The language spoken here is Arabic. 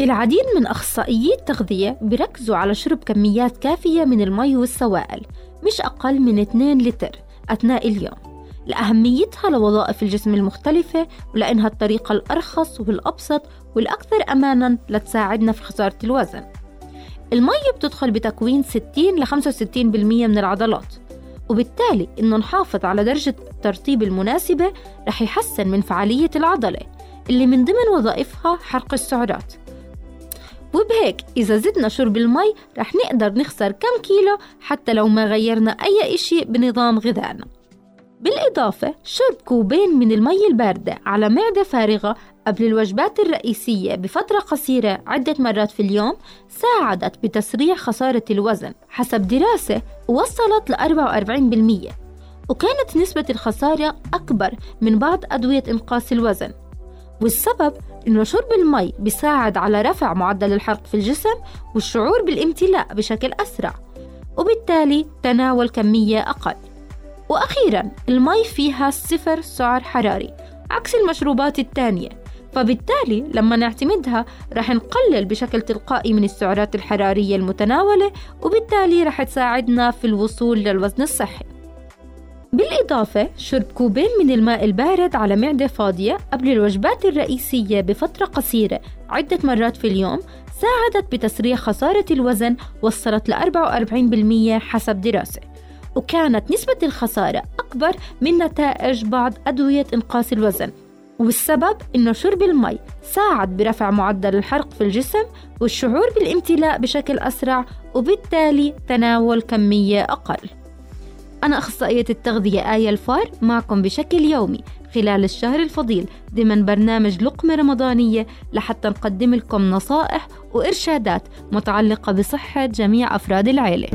العديد من أخصائيي التغذية بيركزوا على شرب كميات كافية من المي والسوائل مش أقل من 2 لتر أثناء اليوم. لأهميتها لوظائف الجسم المختلفة ولأنها الطريقة الأرخص والأبسط والأكثر أمانا لتساعدنا في خسارة الوزن. المي بتدخل بتكوين 60 ل 65% من العضلات وبالتالي إنه نحافظ على درجة الترطيب المناسبة رح يحسن من فعالية العضلة اللي من ضمن وظائفها حرق السعرات. وبهيك إذا زدنا شرب المي رح نقدر نخسر كم كيلو حتى لو ما غيرنا أي إشي بنظام غذائنا. بالإضافة شرب كوبين من المي الباردة على معدة فارغة قبل الوجبات الرئيسية بفترة قصيرة عدة مرات في اليوم ساعدت بتسريع خسارة الوزن. حسب دراسة وصلت ل 44% وكانت نسبة الخسارة أكبر من بعض أدوية إنقاص الوزن. والسبب إنه شرب المي بيساعد على رفع معدل الحرق في الجسم والشعور بالامتلاء بشكل أسرع وبالتالي تناول كمية أقل. وأخيرا المي فيها صفر سعر حراري عكس المشروبات الثانية فبالتالي لما نعتمدها رح نقلل بشكل تلقائي من السعرات الحرارية المتناولة وبالتالي رح تساعدنا في الوصول للوزن الصحي. بالإضافة شرب كوبين من الماء البارد على معدة فاضية قبل الوجبات الرئيسية بفترة قصيرة. عدة مرات في اليوم ساعدت بتسريع خسارة الوزن وصلت ل 44% حسب دراسة. وكانت نسبة الخسارة أكبر من نتائج بعض أدوية إنقاص الوزن. والسبب إنه شرب المي ساعد برفع معدل الحرق في الجسم والشعور بالامتلاء بشكل أسرع وبالتالي تناول كمية أقل. أنا أخصائية التغذية آية الفار معكم بشكل يومي خلال الشهر الفضيل ضمن برنامج لقمة رمضانية لحتى نقدم لكم نصائح وإرشادات متعلقة بصحة جميع أفراد العائلة